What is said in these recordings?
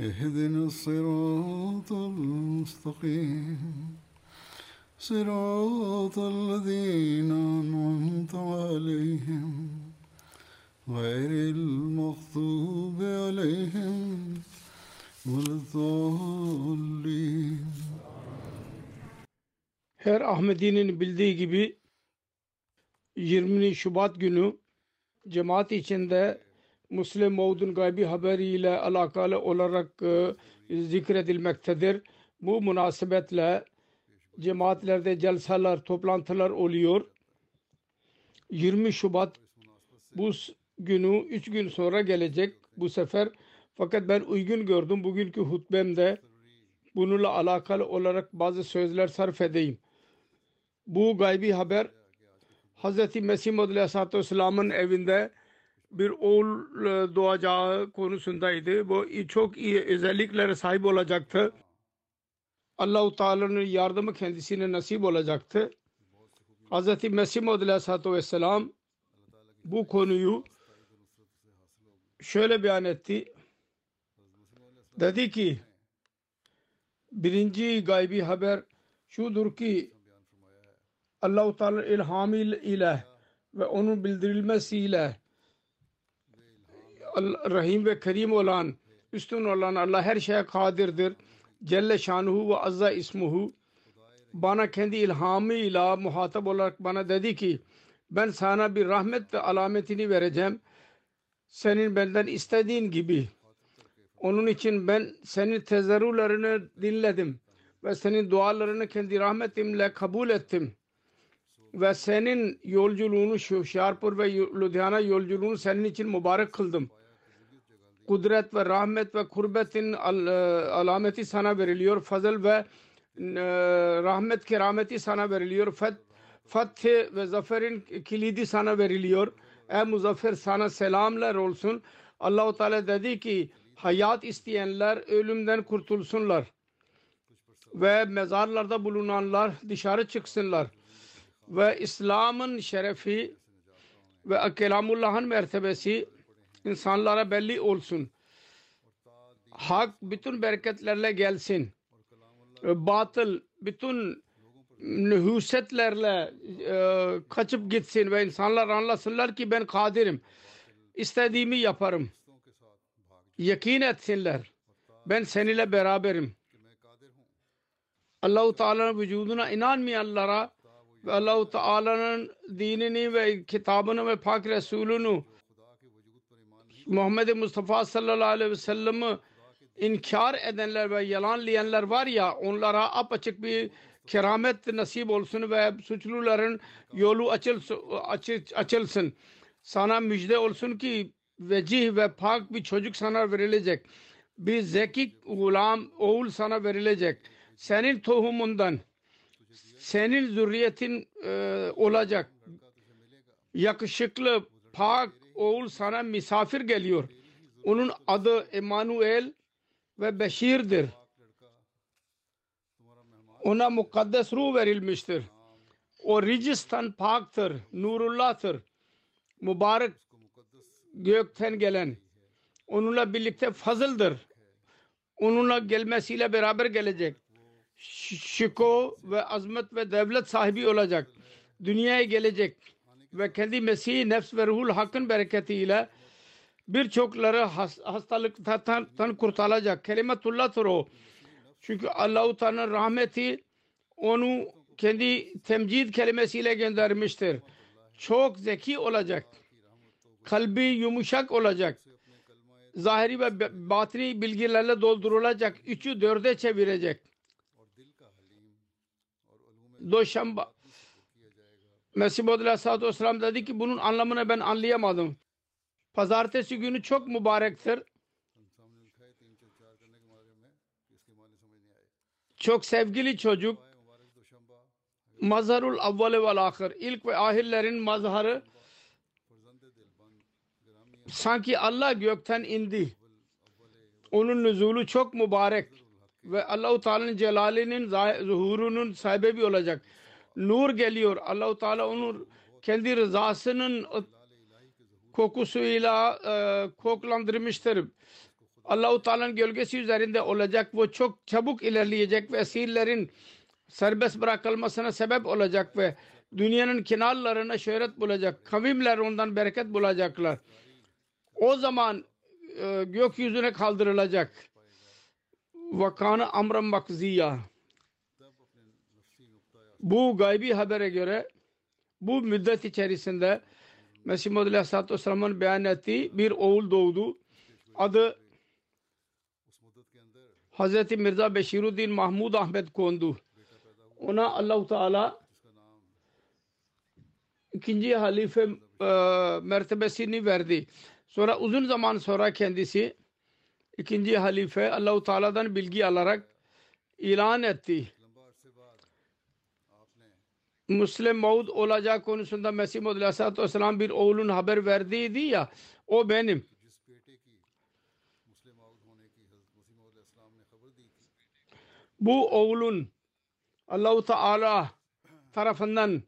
اهدنا الصراط المستقيم صراط الذين أنعمت عليهم غير المغضوب عليهم ولا الضالين Her Ahmedi'nin bildiği gibi 20 Şubat günü cemaat içinde Müslim Maud'un gaybi haberiyle alakalı olarak e, zikredilmektedir. Bu münasebetle cemaatlerde celsalar, toplantılar oluyor. 20 Şubat bu günü 3 gün sonra gelecek bu sefer. Fakat ben uygun gördüm bugünkü hutbemde bununla alakalı olarak bazı sözler sarf edeyim. Bu gaybi haber Hz. Mesih Aleyhisselatü Vesselam'ın evinde bir oğul e, doğacağı konusundaydı. Bu çok iyi özelliklere sahip olacaktı. Allahu Teala'nın yardımı kendisine nasip olacaktı. Hz. Mesih Maud Aleyhisselatü Vesselam bu konuyu şöyle beyan etti. Dedi ki birinci gaybi haber şudur ki Allah-u Teala ilhamı ile ve onun bildirilmesiyle Rahim ve Kerim olan, üstün olan Allah her şeye kadirdir. Celle şanuhu ve azza ismuhu bana kendi ilhamıyla muhatap olarak bana dedi ki ben sana bir rahmet ve alametini vereceğim. Senin benden istediğin gibi. Onun için ben senin tezerrularını dinledim ve senin dualarını kendi rahmetimle kabul ettim. Ve senin yolculuğunu şu Şarpur ve Ludhiana yolculuğunu senin için mübarek kıldım. Kudret ve rahmet ve kurbetin al- e, alameti sana veriliyor. Fazıl ve e, rahmet kerameti sana veriliyor. Feth, fethi ve zaferin kilidi sana veriliyor. Ey muzaffer sana selamlar olsun. Allahu Teala dedi ki hayat isteyenler ölümden kurtulsunlar ve mezarlarda bulunanlar dışarı çıksınlar ve İslam'ın şerefi ve Kelamullah'ın mertebesi insanlara belli olsun. Hak bütün bereketlerle gelsin. Ve Batıl bütün nühusetlerle e, kaçıp gitsin ve insanlar anlasınlar ki ben kadirim. İstediğimi yaparım. Yakin etsinler. Ben seninle beraberim. Allahu Teala'nın vücuduna inanmayanlara ve Allahu Teala'nın dinini ve kitabını ve Pak Resulünü Muhammed Mustafa sallallahu aleyhi ve sellem'i inkar edenler ve yalanlayanlar var ya onlara apaçık bir keramet nasip olsun ve suçluların yolu açılsın, açılsın. Sana müjde olsun ki vecih ve pak bir çocuk sana verilecek. Bir zeki gulam oğul sana verilecek. Senin tohumundan senin zürriyetin e, olacak. Yakışıklı pak oğul sana misafir geliyor. Onun adı Emanuel ve Beşir'dir. Ona mukaddes ruh verilmiştir. O ricistan paktır, nurullah'tır. Mübarek gökten gelen. Onunla birlikte fazıldır. Onunla gelmesiyle beraber gelecek. Şiko ve azmet ve devlet sahibi olacak. Dünyaya gelecek ve kendi Mesih nefs ve ruhul hakkın bereketiyle Birçokları has, hastalıktan kurtaracak. Kelimetullah'tır o. Çünkü Allahu Teala'nın rahmeti onu kendi temcid kelimesiyle göndermiştir. Çok zeki olacak. Kalbi yumuşak olacak. Zahiri ve batini bilgilerle doldurulacak. Üçü dörde çevirecek. Doşamba Mesih Maud Aleyhisselatü Vesselam dedi ki bunun anlamını ben anlayamadım. Pazartesi günü çok mübarektir. Çok sevgili çocuk mazharul avvali vel ahir ilk ve ahirlerin mazharı sanki Allah gökten indi. Onun nüzulu çok mübarek ve Allahu Teala'nın celalinin zuhurunun sahibi olacak. Nur geliyor. Allahu Teala onun kendi rızasının kokusuyla e, koklandırmıştır. Allahu Teala'nın gölgesi üzerinde olacak. Bu çok çabuk ilerleyecek ve esirlerin serbest bırakılmasına sebep olacak ve dünyanın kenarlarına şöhret bulacak. Kavimler ondan bereket bulacaklar. O zaman e, gökyüzüne kaldırılacak. Vakanı amran makziya. Bu gaybi habere göre bu müddet içerisinde Mesih Muhammed Aleyhisselatü Vesselam'ın beyan ettiği bir oğul doğdu. Adı Hz. Mirza Beşiruddin Mahmud Ahmet kondu. Ona Allahu Teala ikinci halife e, mertebesini verdi. Sonra uzun zaman sonra kendisi ikinci halife Allahu Teala'dan bilgi alarak ilan etti. Müslim Maud olacak konusunda Mesih Maud Aleyhisselatü Vesselam bir oğlun haber verdiydi ya o benim. Bu oğlun Allahu Teala tarafından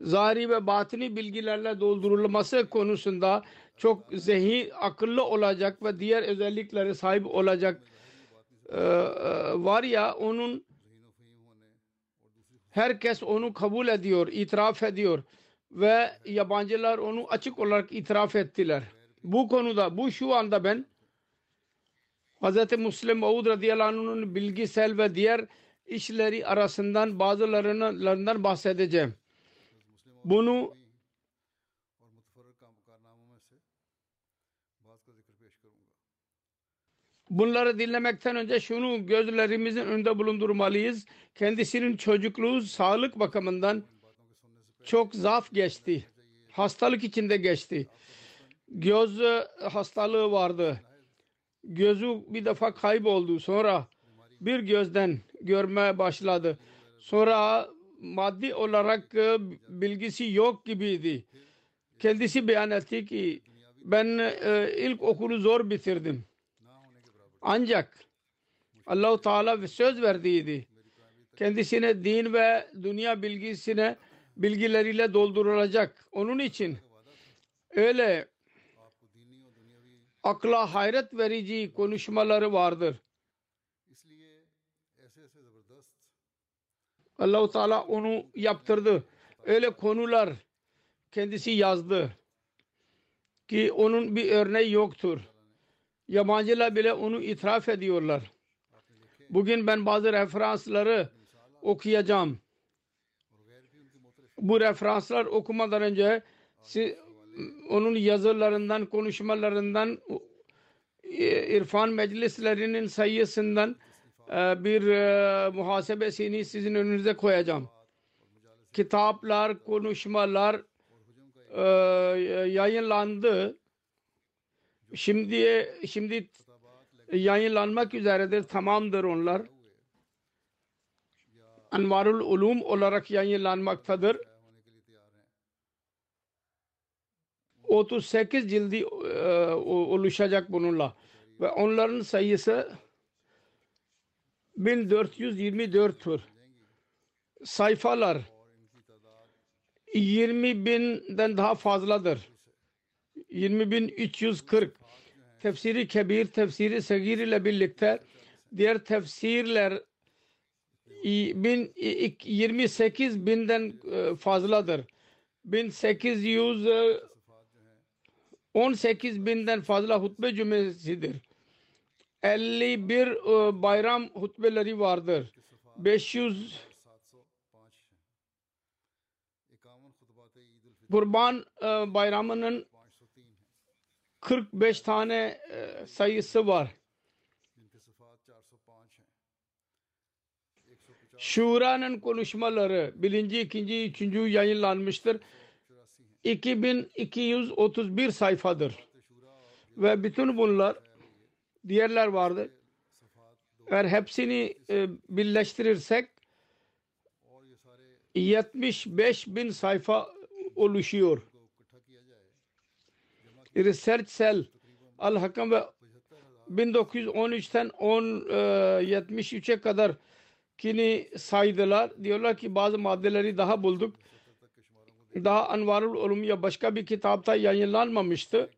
zahiri ve batini bilgilerle doldurulması konusunda çok zehi, akıllı olacak ve diğer özelliklere sahip olacak ee, var ya onun herkes onu kabul ediyor, itiraf ediyor ve yabancılar onu açık olarak itiraf ettiler. Bu konuda, bu şu anda ben Hz. Müslim Maud radıyallahu anh'ın bilgisel ve diğer işleri arasından bazılarından bahsedeceğim. Bunu Bunları dinlemekten önce şunu gözlerimizin önünde bulundurmalıyız. Kendisinin çocukluğu sağlık bakımından çok zaf geçti. Hastalık içinde geçti. Göz hastalığı vardı. Gözü bir defa kayboldu. Sonra bir gözden görmeye başladı. Sonra maddi olarak bilgisi yok gibiydi. Kendisi beyan etti ki ben ilk okulu zor bitirdim. Ancak Allahu Teala söz verdiydi. Kendisine din ve dünya bilgisine bilgileriyle doldurulacak. Onun için öyle akla hayret verici konuşmaları vardır. Allahu Teala onu yaptırdı. Öyle konular kendisi yazdı ki onun bir örneği yoktur. Yabancılar bile onu itiraf ediyorlar. Bugün ben bazı referansları okuyacağım. Bu referanslar okumadan önce siz, onun yazılarından, konuşmalarından, irfan meclislerinin sayısından e, bir e, muhasebesini sizin önünüze koyacağım. Kitaplar, konuşmalar e, yayınlandı Şimdi şimdi yayınlanmak üzeredir. Tamamdır onlar. Anvarul Ulum olarak yayınlanmaktadır. 38 cildi e, oluşacak bununla. Ve onların sayısı 1424'tür. Sayfalar 20 binden daha fazladır. 20.340 tefsiri kebir, tefsiri segir ile birlikte diğer tefsirler 28 binden e, fazladır. 1800 18 e, binden fazla hutbe cümlesidir. 51 e, bayram hutbeleri vardır. 500 Kurban bayramının 45 tane e, sayısı var. Şura'nın konuşmaları birinci, ikinci, üçüncü yayınlanmıştır. 2231 sayfadır. Ve bütün bunlar diğerler vardır. Eğer hepsini e, birleştirirsek 75 bin sayfa oluşuyor. Research Cell Al Hakam ve 1913'ten 10 e, 73'e kadar kini saydılar. Diyorlar ki bazı maddeleri daha bulduk. Daha Anvarul Ulum ya başka bir kitapta yayınlanmamıştı.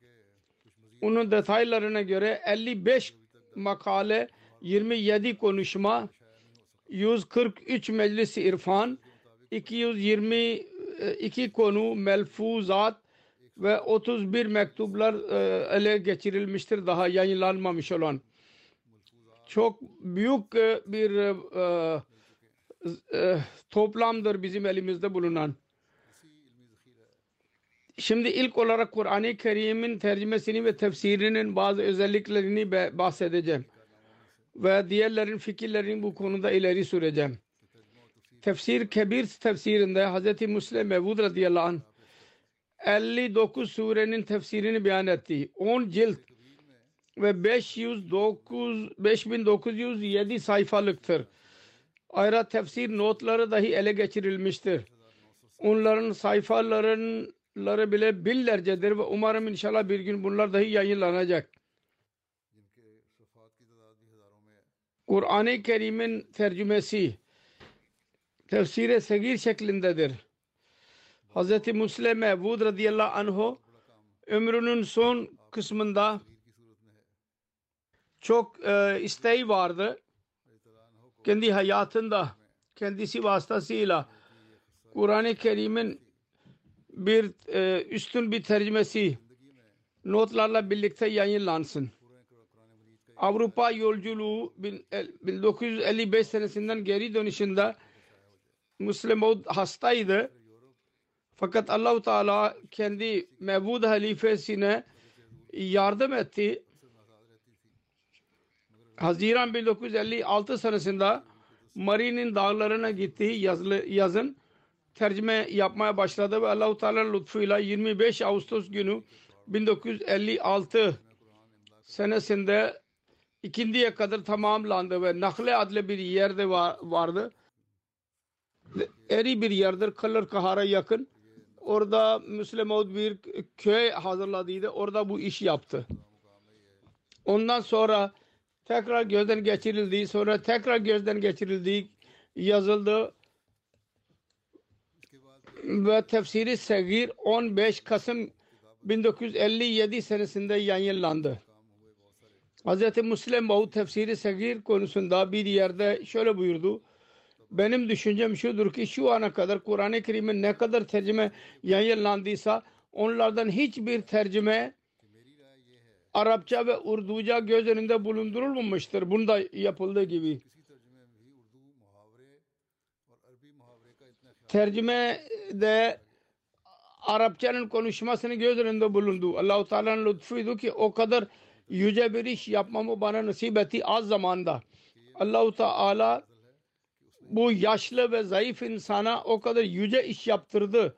Onun detaylarına göre 55 makale, 27 konuşma, 143 meclis irfan, 222 konu, melfuzat ve 31 mektuplar e, ele geçirilmiştir daha yayınlanmamış olan. Çok büyük e, bir e, e, toplamdır bizim elimizde bulunan. Şimdi ilk olarak Kur'an-ı Kerim'in tercümesini ve tefsirinin bazı özelliklerini bahsedeceğim. Ve diğerlerin fikirlerini bu konuda ileri süreceğim. Tefsir Kebir tefsirinde Hz. Müslim Mevud radıyallahu anh 59 surenin tefsirini beyan etti. 10 cilt ve 509 5907 sayfalıktır. Ayrıca tefsir notları dahi ele geçirilmiştir. Onların sayfalarınları bile binlercedir ve umarım inşallah bir gün bunlar dahi yayınlanacak. Kur'an-ı Kerim'in tercümesi tefsire segir şeklindedir. Hz. Müslim Mevud radıyallahu anhu ömrünün son kısmında çok e, isteği vardı. Kendi hayatında kendisi vasıtasıyla Kur'an-ı Kerim'in bir e, üstün bir tercümesi notlarla birlikte yayınlansın. Avrupa yolculuğu bin- el- 1955 senesinden geri dönüşünde Müslim Maud hastaydı. Fakat Allahu Teala kendi Mevud halifesine yardım etti. Haziran 1956 senesinde Mari'nin dağlarına gitti yazılı, yazın tercüme yapmaya başladı ve Allahu Teala lütfuyla 25 Ağustos günü 1956 senesinde ikindiye kadar tamamlandı ve Nakle adlı bir yerde var, vardı. Eri bir yerdir. Kılır Kahar'a yakın. Orada Müslim Maud bir köy hazırladıydı. Orada bu iş yaptı. Ondan sonra tekrar gözden geçirildi. Sonra tekrar gözden geçirildi. Yazıldı. Ve tefsiri Segir 15 Kasım 1957 senesinde yayınlandı. Hz. Müslim Maud tefsiri Segir konusunda bir yerde şöyle buyurdu. Benim düşüncem şudur ki şu ana kadar Kur'an-ı Kerim'e ne kadar tercüme yayınlandıysa onlardan hiçbir tercüme Arapça ve Urduca göz önünde bulundurulmamıştır. Bunda yapıldığı gibi. Tercüme de Arapçanın konuşmasını göz önünde bulundu. Allahu Teala'nın lütfuydu ki o kadar yüce bir iş yapmamı bana nasip etti az zamanda. Allahu Teala bu yaşlı ve zayıf insana o kadar yüce iş yaptırdı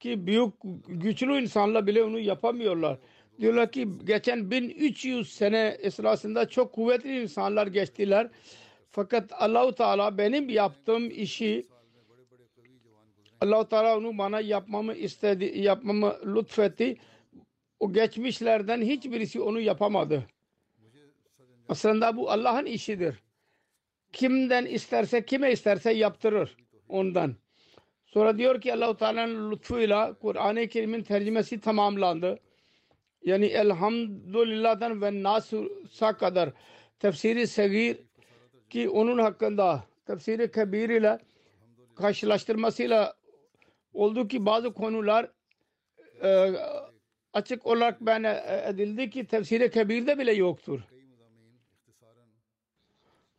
ki büyük güçlü insanlar bile onu yapamıyorlar. Diyorlar ki geçen 1300 sene esnasında çok kuvvetli insanlar geçtiler. Fakat Allahu Teala benim yaptığım işi Allah Teala onu bana yapmamı istedi, yapmamı lütfetti. O geçmişlerden hiçbirisi onu yapamadı. Aslında bu Allah'ın işidir. Kimden isterse, kime isterse yaptırır ondan. Sonra diyor ki Allah-u Teala'nın lütfuyla Kur'an-ı Kerim'in tercümesi tamamlandı. Yani elhamdülillah'dan ve Nas'a kadar tefsiri segir ki onun hakkında tefsiri kebir ile karşılaştırmasıyla oldu ki bazı konular e, açık olarak ben edildi ki tefsiri kebirde bile yoktur.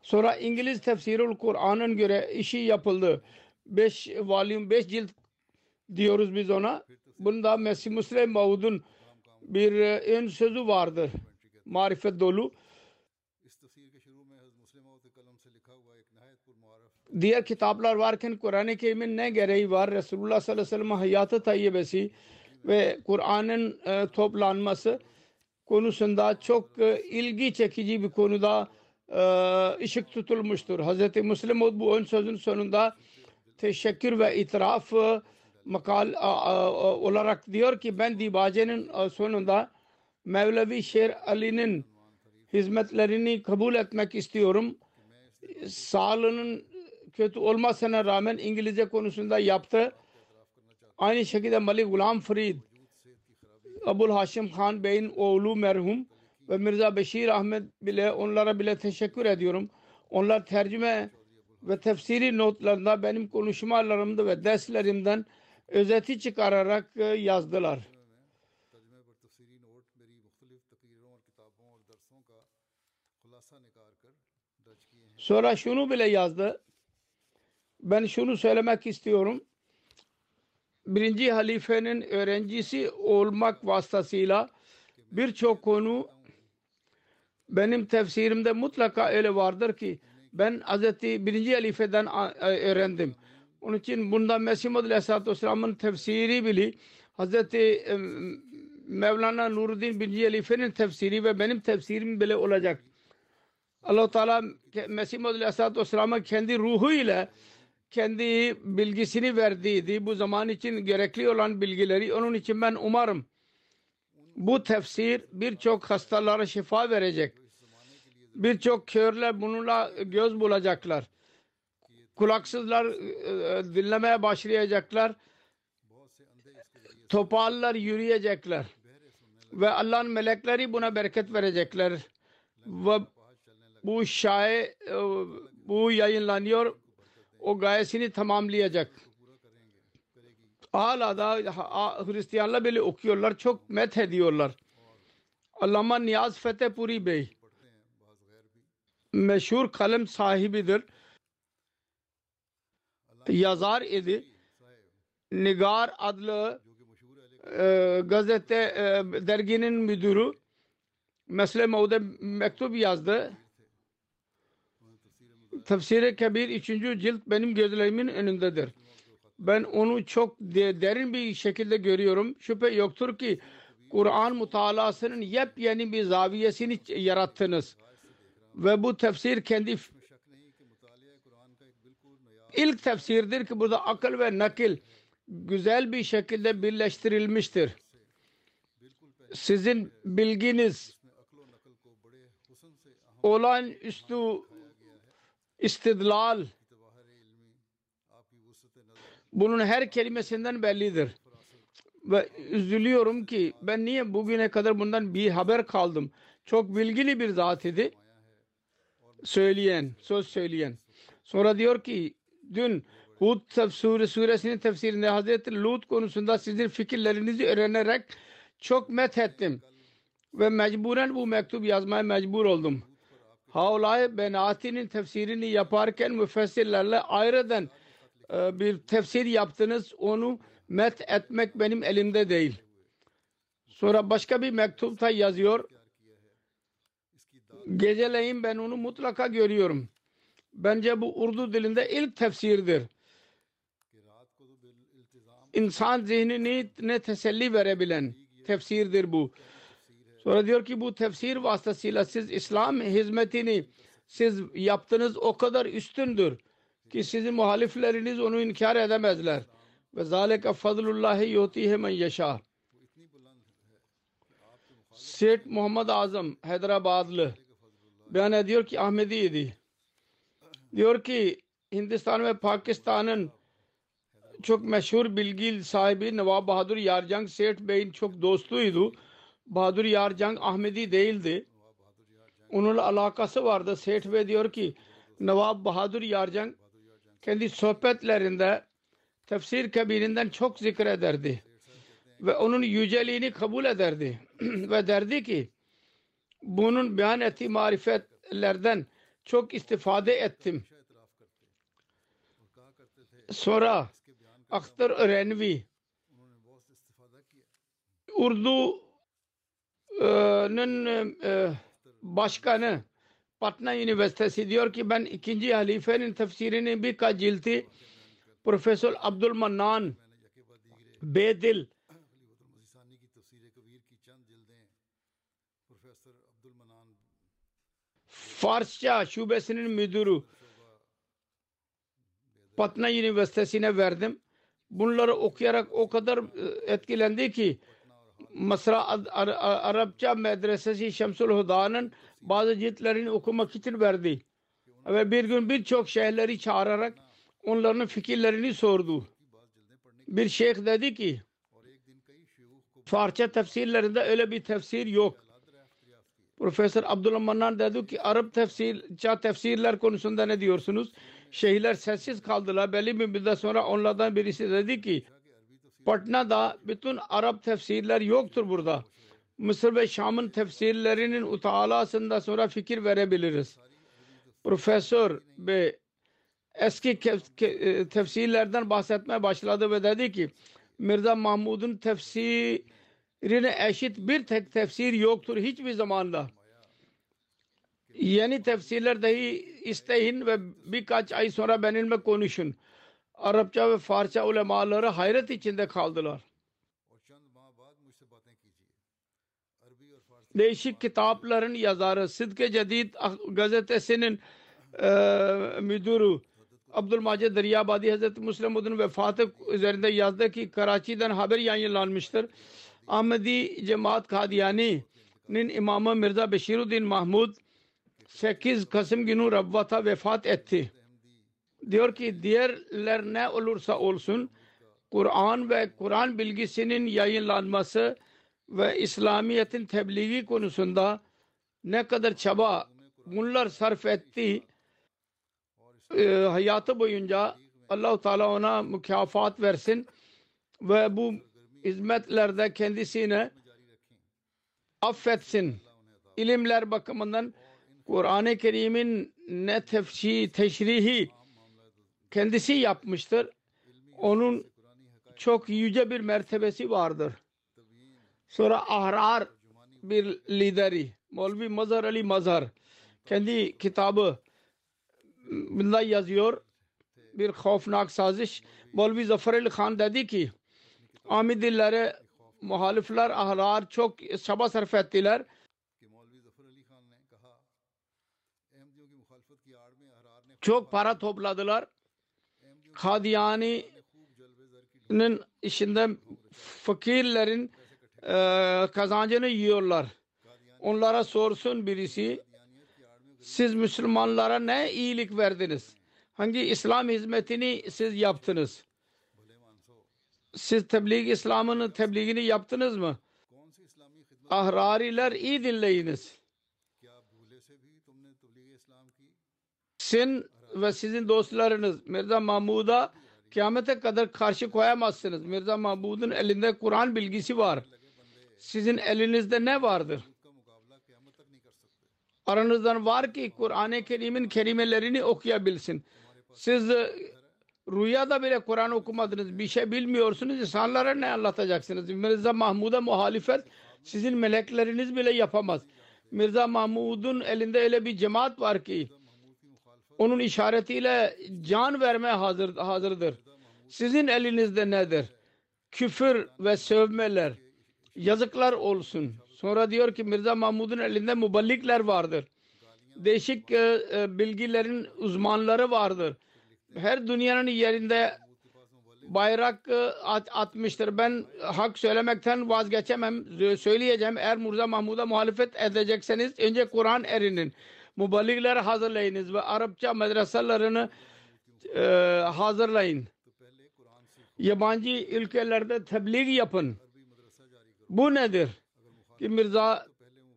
Sonra İngiliz tefsirül Kur'an'ın göre işi yapıldı. 5 volüm 5 cilt diyoruz biz ona. Bunda Mesih Müslim Mavud'un bir e, ön sözü vardır. Marifet dolu. diğer kitaplar varken Kur'an-ı Kerim'in ne gereği var? Resulullah sallallahu aleyhi ve sellem hayatı tayyibesi ve Kur'an'ın e, toplanması konusunda çok e, ilgi çekici bir konuda ışık tutulmuştur. Hz. Müslim bu ön sözün sonunda teşekkür ve itiraf makal olarak diyor ki ben Dibace'nin sonunda Mevlevi Şer Ali'nin hizmetlerini kabul etmek istiyorum. Sağlığının kötü olmasına rağmen İngilizce konusunda yaptı. Aynı şekilde Malik Gulam Farid, Abul Haşim Khan Bey'in oğlu merhum ve Mirza Beşir Ahmet bile onlara bile teşekkür ediyorum. Onlar tercüme ve tefsiri notlarında benim konuşmalarımda ve derslerimden özeti çıkararak e, yazdılar. Sonra şunu bile yazdı. Ben şunu söylemek istiyorum. Birinci halifenin öğrencisi olmak vasıtasıyla birçok konu benim tefsirimde mutlaka öyle vardır ki ben birinci halifeden a- a- öğrendim. Onun için bunda Mesih Muhammed Aleyhisselatü Vesselam'ın tefsiri bile Hazreti em, Mevlana Nuruddin birinci halifenin tefsiri ve benim tefsirim bile olacak. allah Teala Mesih Muhammed Aleyhisselatü Vesselam'a kendi ruhu ile kendi bilgisini verdiydi. Bu zaman için gerekli olan bilgileri. Onun için ben umarım bu tefsir birçok hastalara şifa verecek. Birçok körler bununla göz bulacaklar. Kulaksızlar e, dinlemeye başlayacaklar. Topallar yürüyecekler. Ve Allah'ın melekleri buna bereket verecekler. Ve bu şaye e, bu yayınlanıyor. O gayesini tamamlayacak. Hala da Hristiyanlar bile okuyorlar. Çok met ediyorlar. Allama Niyaz Fetehpuri Bey meşhur kalem sahibidir. Yazar idi. Nigar adlı e, gazete e, derginin müdürü Mesle Maude mektup yazdı. Tefsiri Kebir 3. cilt benim gözlerimin önündedir. Ben onu çok de- derin bir şekilde görüyorum. Şüphe yoktur ki Kur'an mutalasının yepyeni bir zaviyesini yarattınız. Ve bu tefsir kendi ilk tefsirdir ki burada akıl ve nakil güzel bir şekilde birleştirilmiştir. Sizin bilginiz olağanüstü istidlal bunun her kelimesinden bellidir. Ve üzülüyorum ki ben niye bugüne kadar bundan bir haber kaldım. Çok bilgili bir zat idi. Söyleyen, söz söyleyen. Sonra diyor ki dün Hud tefsiri suresinin tefsirinde Hazreti Lut konusunda sizin fikirlerinizi öğrenerek çok met ettim. Ve mecburen bu mektup yazmaya mecbur oldum. Havlay Benati'nin tefsirini yaparken müfessirlerle ayrıdan e, bir tefsir yaptınız. Onu met etmek benim elimde değil. Sonra başka bir mektupta yazıyor. Geceleyin ben onu mutlaka görüyorum. Bence bu Urdu dilinde ilk tefsirdir. İnsan zihnini ne teselli verebilen tefsirdir bu. Sonra diyor ki bu tefsir vasıtasıyla siz İslam hizmetini siz yaptığınız o kadar üstündür ki sizin muhalifleriniz onu inkar edemezler. Ve zalike fadlullahi yutihi men yeşâ. Seyit Muhammed Azam Hyderabadlı beyan ediyor ki Ahmediydi. Diyor ki Hindistan ve Pakistan'ın çok meşhur bilgi sahibi Nawab Bahadur Yarjang Seyit Bey'in çok dostuydu. Bahadur Yarjang Ahmedi değildi. Onunla alakası vardı. Seyit Bey diyor ki Nawab Bahadur Yarjang kendi sohbetlerinde tefsir kabirinden çok zikrederdi. Ve onun yüceliğini kabul ederdi. ve derdi ki bunun beyan ettiği marifetlerden çok istifade ettim. Sonra Akhtar Renvi Urdu'nun e, başkanı Patna Üniversitesi diyor ki ben ikinci halifenin tefsirini bir kacilti Profesör Abdülmanan Bedil Farsça şubesinin müdürü Patna Üniversitesi'ne verdim. Bunları okuyarak o kadar e, etkilendi ki Mısra Arapça medresesi Şemsul Huda'nın bazı ciltlerini okumak için verdi. Ve bir gün birçok şeyhleri çağırarak onların fikirlerini sordu. Bir şeyh dedi ki Farsça tefsirlerinde öyle bir tefsir yok. Profesör Abdullah Mannan dedi ki Arap tefsirça tefsirler konusunda ne diyorsunuz? Şeyhler sessiz kaldılar. Belli bir müddet sonra onlardan birisi dedi ki Patna'da bütün Arap tefsirler yoktur burada. Mısır ve Şam'ın tefsirlerinin utalasında sonra fikir verebiliriz. Profesör ve eski e, tefsirlerden bahsetmeye başladı ve dedi ki Mirza Mahmud'un tefsirine eşit bir tek tefsir yoktur hiçbir zamanda. Yeni tefsirler dahi isteyin ve birkaç ay sonra benimle konuşun. Arapça ve Farsça ulemaları hayret içinde kaldılar. Değişik kitapların yazarı Sidke Cedid gazetesinin e, müdürü Abdülmacid Deryabadi Hazreti Müslim vefatı üzerinde yazdı ki Karaçi'den haber yayınlanmıştır. Ahmedi Cemaat Kadiyani'nin imamı Mirza Beşiruddin Mahmud 8 Kasım günü Rabvat'a vefat etti. Diyor ki diğerler ne olursa olsun Kur'an ve Kur'an bilgisinin yayınlanması ve İslamiyet'in tebliği konusunda ne kadar çaba bunlar sarf etti e, hayatı boyunca Allahu Teala ona mükafat versin ve bu hizmetlerde kendisine affetsin. İlimler bakımından Kur'an-ı Kerim'in ne tefsir, teşrihi kendisi yapmıştır. Onun çok yüce bir mertebesi vardır. Sonra Ahrar bir lideri. Molvi Mazhar Ali Mazhar kendi kitabı bunda yazıyor. Bir khofnak saziş. Molvi Zafer Ali Khan dedi ki amidillere muhalifler ahrar çok çaba sarf ettiler. Çok para topladılar. Kadiyani'nin içinde fakirlerin e, kazancını yiyorlar. Onlara sorsun birisi siz Müslümanlara ne iyilik verdiniz? Hangi İslam hizmetini siz yaptınız? Siz tebliğ İslam'ın tebliğini yaptınız mı? Ahrariler iyi dinleyiniz. Sin ve sizin dostlarınız Mirza Mahmud'a kıyamete kadar karşı koyamazsınız. Mirza Mahmud'un elinde Kur'an bilgisi var. Sizin elinizde ne vardır? Aranızdan var ki Kur'an-ı Kerim'in kelimelerini okuyabilsin. Siz rüyada bile Kur'an okumadınız. Bir şey bilmiyorsunuz. İnsanlara ne anlatacaksınız? Mirza Mahmud'a muhalifet sizin melekleriniz bile yapamaz. Mirza Mahmud'un elinde öyle bir cemaat var ki onun işaretiyle can vermeye hazır, hazırdır. Sizin elinizde nedir? Küfür ve sövmeler. Yazıklar olsun. Sonra diyor ki Mirza Mahmud'un elinde muballikler vardır. Değişik e, e, bilgilerin uzmanları vardır. Her dünyanın yerinde bayrak e, at, atmıştır. Ben hak söylemekten vazgeçemem. Söyleyeceğim. Eğer Mirza Mahmud'a muhalefet edecekseniz önce Kur'an erinin. Muballikler hazırlayınız ve Arapça medreselerini e, hazırlayın. Yabancı ülkelerde tebliğ yapın. Bu nedir? Ki Mirza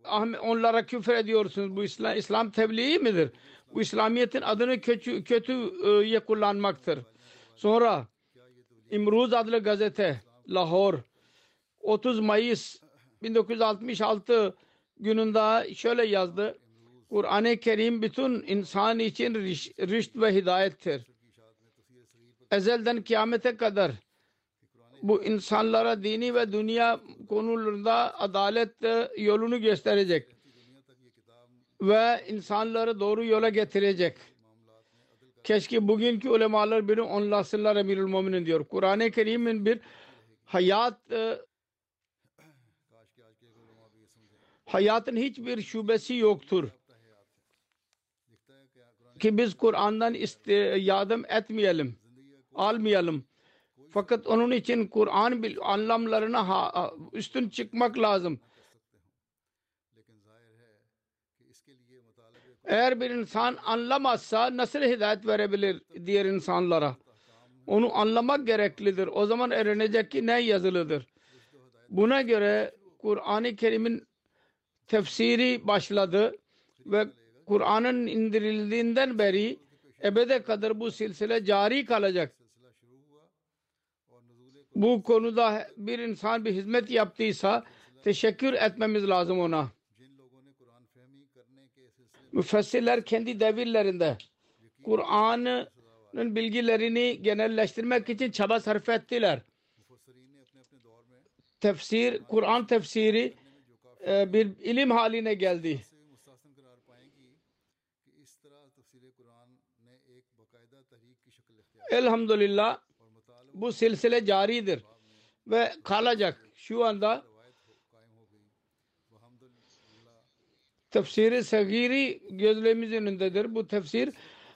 Ahmet, onlara küfür ediyorsunuz. Bu İslam, İslam tebliği midir? Bu İslamiyet'in adını kötü, kötüye kullanmaktır. Sonra İmruz adlı gazete Lahor 30 Mayıs 1966 gününde şöyle yazdı. Kur'an-ı Kerim bütün insan için riş, rişt ve hidayettir. Ezelden kıyamete kadar bu insanlara dini ve dünya konularında adalet yolunu gösterecek ve insanları doğru yola getirecek. Keşke bugünkü ulemalar biri onlasınlar Emirül Müminin diyor. Kur'an-ı Kerim'in bir hayat e, hayatın hiçbir şubesi yoktur ki biz Kur'an'dan yardım etmeyelim, almayalım. Fakat onun için Kur'an anlamlarına ha, üstün çıkmak lazım. Eğer bir insan anlamazsa nasıl hidayet verebilir diğer insanlara? Onu anlamak gereklidir. O zaman öğrenecek ki ne yazılıdır. Buna göre Kur'an-ı Kerim'in tefsiri başladı ve Kur'an'ın indirildiğinden beri ebede kadar bu silsile cari kalacak. Bu konuda bir insan bir hizmet yaptıysa teşekkür etmemiz lazım ona. Müfessirler kendi devirlerinde Kur'an'ın bilgilerini genelleştirmek için çaba sarf ettiler. Tefsir, Kur'an tefsiri e, bir ilim haline geldi. Elhamdülillah bu silsile caridir ve kalacak. Şu anda tefsiri sagiri gözlerimiz önündedir. Bu tefsir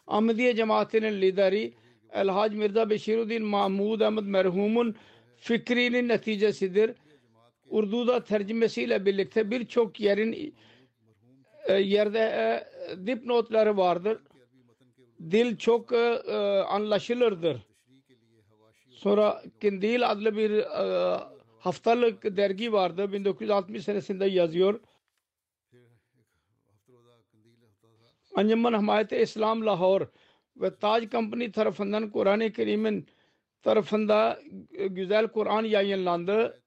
Ahmediye cemaatinin lideri El Elhac Mirza Beşiruddin Mahmud Ahmet merhumun fikrinin neticesidir. Urdu'da tercümesiyle birlikte birçok yerin e, yerde e, dipnotları vardır dil çok e, e anlaşılırdır. Sonra Kindil adlı bir e, haftalık dergi vardı. 1960 senesinde yazıyor. Ancaman Hamayet İslam Lahore ve Taj Company tarafından Kur'an-ı Kerim'in tarafında e, güzel Kur'an yayınlandı.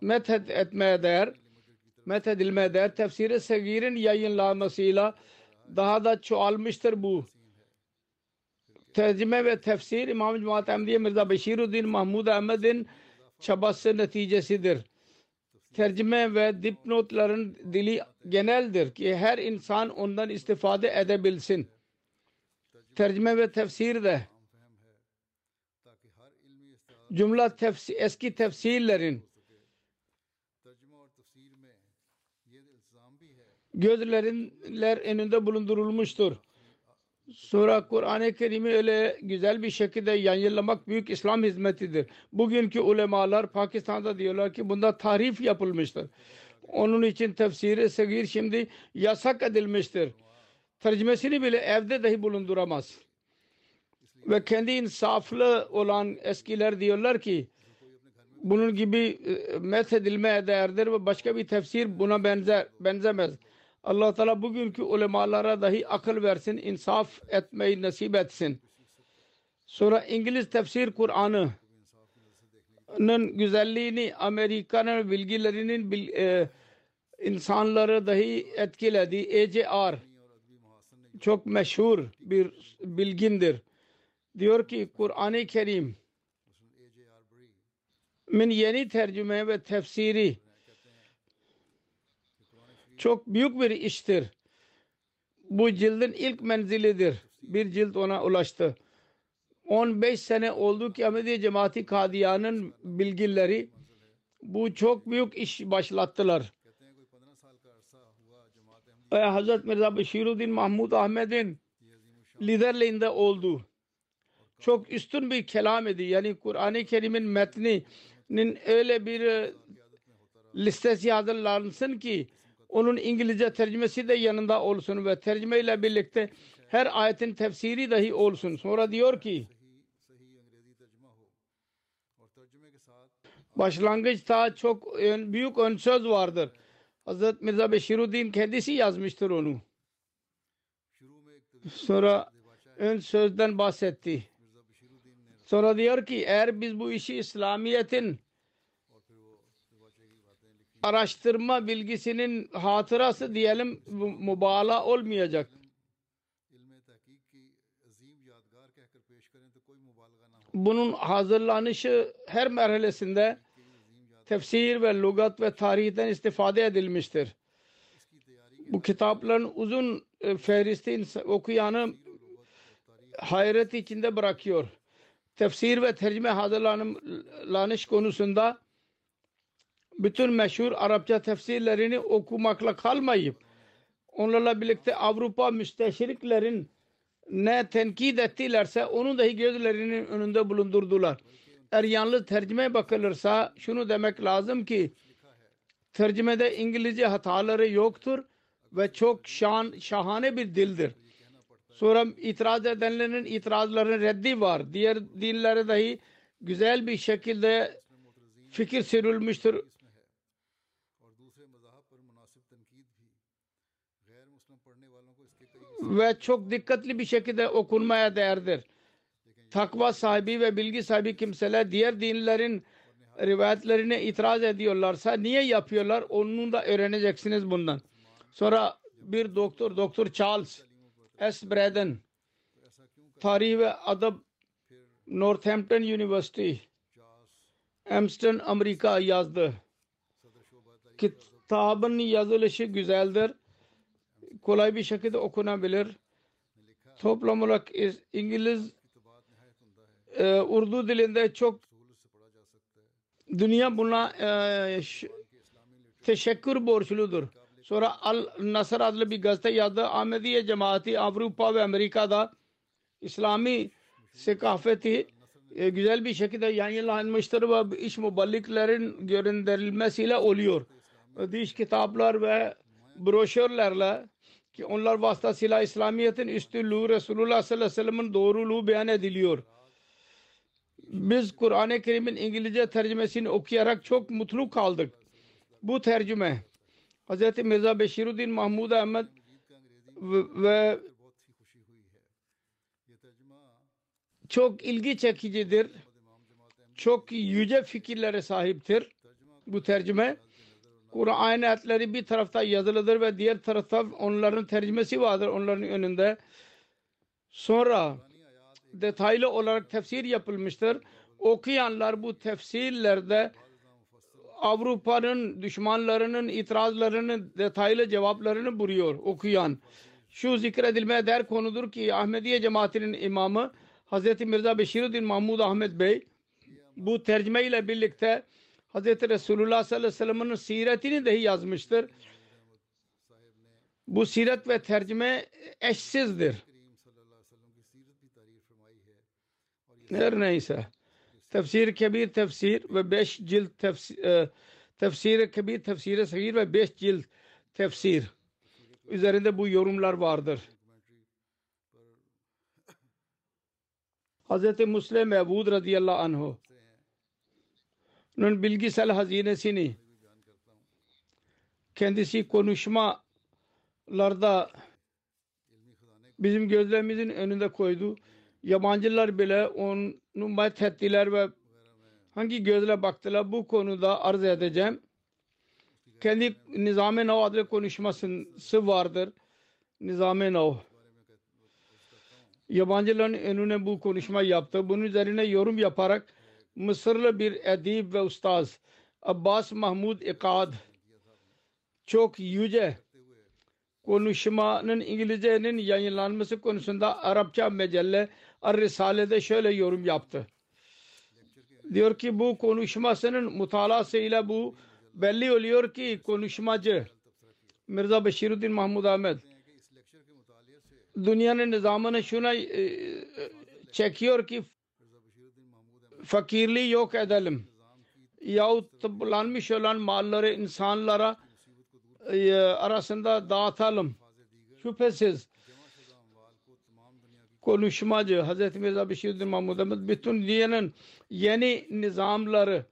Methed etmeye değer, methed değer, tefsir-i segirin yayınlanmasıyla daha da çoğalmıştır bu tercüme ve tefsir İmam-ı Cemaat Emdiye Mirza Beşiruddin Mahmud Ahmet'in çabası neticesidir. Tercüme ve dipnotların dili geneldir ki her insan ondan istifade edebilsin. Tercüme ve tefsir de cümle tefsir, eski tefsirlerin gözlerinler önünde bulundurulmuştur. Sonra Kur'an-ı Kerim'i öyle güzel bir şekilde yayınlamak büyük İslam hizmetidir. Bugünkü ulemalar Pakistan'da diyorlar ki bunda tarif yapılmıştır. Onun için tefsiri segir şimdi yasak edilmiştir. Tercümesini bile evde dahi bulunduramaz. Ve kendi insaflı olan eskiler diyorlar ki bunun gibi e, methedilmeye değerdir ve başka bir tefsir buna benzer benzemez allah Teala bugünkü ulemalara dahi akıl versin, insaf etmeyi nasip etsin. Sonra İngiliz tefsir Kur'an'ının güzelliğini, Amerika'nın bilgilerinin bil, e, insanları dahi etkiledi. ECR çok meşhur bir bilgindir. Diyor ki Kur'an-ı Kerim min yeni tercüme ve tefsiri çok büyük bir iştir. Bu cildin ilk menzilidir. Bir cilt ona ulaştı. 15 sene oldu ki Ahmedi Cemaati Kadiyan'ın bilgileri bu çok büyük iş başlattılar. Ve Hazret Mirza Beşiruddin Mahmud Ahmet'in liderliğinde oldu. Çok üstün bir kelam idi. Yani Kur'an-ı Kerim'in metninin öyle bir e, listesi hazırlansın ki onun İngilizce tercümesi de yanında olsun ve tercümeyle birlikte her ayetin tefsiri dahi olsun. Sonra diyor ki başlangıçta çok büyük ön söz vardır. Hazret Mirza Beşiruddin kendisi yazmıştır onu. Sonra ön sözden bahsetti. Sonra diyor ki eğer biz bu işi İslamiyet'in araştırma bilgisinin hatırası diyelim mübala olmayacak. Bunun hazırlanışı her merhalesinde tefsir ve lugat ve tarihten istifade edilmiştir. Bu kitapların uzun e, fehristi okuyanı hayret içinde bırakıyor. Tefsir ve tercüme hazırlanış konusunda bütün meşhur Arapça tefsirlerini okumakla kalmayıp onlarla birlikte Avrupa müsteşriklerin ne tenkit ettilerse onu dahi gözlerinin önünde bulundurdular. Eğer yalnız tercümeye bakılırsa şunu demek lazım ki tercümede İngilizce hataları yoktur ve çok şan, şahane bir dildir. Sonra itiraz edenlerin itirazlarının reddi var. Diğer dinlere dahi güzel bir şekilde fikir sürülmüştür. Ve çok dikkatli bir şekilde okunmaya değerdir. Takva sahibi ve bilgi sahibi kimseler diğer dinlerin rivayetlerine itiraz ediyorlarsa niye yapıyorlar onu da öğreneceksiniz bundan. Sonra bir doktor, Doktor Charles S. Braden tarih ve adab Northampton University Amsterdam Amerika yazdı. Kitabın yazılışı güzeldir. Kolay bir şekilde okunabilir. Toplam olarak İz- İngiliz e, Urdu dilinde çok dünya buna e, teşekkür borçludur. Sonra Al Nasr adlı bir gazete yazdı. Ahmediye cemaati Avrupa ve Amerika'da İslami sekafeti e, güzel bir şekilde yayınlanmıştır ve iş muballiklerin gönderilmesiyle oluyor. Diş kitaplar ve broşürlerle ki onlar vasıtasıyla İslamiyet'in üstünlüğü Resulullah sallallahu aleyhi ve sellem'in doğruluğu beyan ediliyor. Biz Kur'an-ı Kerim'in İngilizce tercümesini okuyarak çok mutlu kaldık. Bu tercüme Hz. Mirza Beşiruddin Mahmud Ahmet ve çok ilgi çekicidir. Çok yüce fikirlere sahiptir bu tercüme. Kur'an ayetleri bir tarafta yazılıdır ve diğer tarafta onların tercümesi vardır onların önünde. Sonra detaylı olarak tefsir yapılmıştır. Okuyanlar bu tefsirlerde Avrupa'nın düşmanlarının itirazlarının detaylı cevaplarını buluyor okuyan. Şu zikredilmeye değer konudur ki Ahmediye cemaatinin imamı Hz. Mirza Beşiruddin Mahmud Ahmet Bey bu tercüme ile birlikte Hz. Resulullah sallallahu aleyhi ve sellem'in siretini dahi yazmıştır. Bu siret ve tercüme eşsizdir. Her neyse. Tefsir kebir tefsir ve beş cilt tefsir, e, tefsir kebir tefsir sagir ve beş cilt tefsir üzerinde bu yorumlar vardır. Hz. Muslim Mevud radıyallahu anh onun bilgisel hazinesini kendisi konuşmalarda bizim gözlerimizin önünde koydu. Yabancılar bile onu methettiler ve hangi gözle baktılar bu konuda arz edeceğim. Kendi Nizam-ı Nav adlı konuşması vardır. Nizam-ı Nav. Yabancıların önüne bu konuşma yaptı. Bunun üzerine yorum yaparak Mısırlı bir edip ve ustaz Abbas Mahmud İkad çok yüce konuşmanın İngilizcenin yayınlanması konusunda Arapça mecelle Ar-Risale'de şöyle yorum yaptı. Diyor ki bu konuşmasının mutalasıyla bu belli oluyor ki konuşmacı Mirza Beşiruddin Mahmud Ahmet dünyanın nizamını şuna e, çekiyor ki fakirliği yok edelim yahut toplanmış olan malları insanlara e, arasında dağıtalım. Şüphesiz konuşmacı Hz. Mirza Beşiruddin Mahmud Ahmet bütün dünyanın yeni nizamları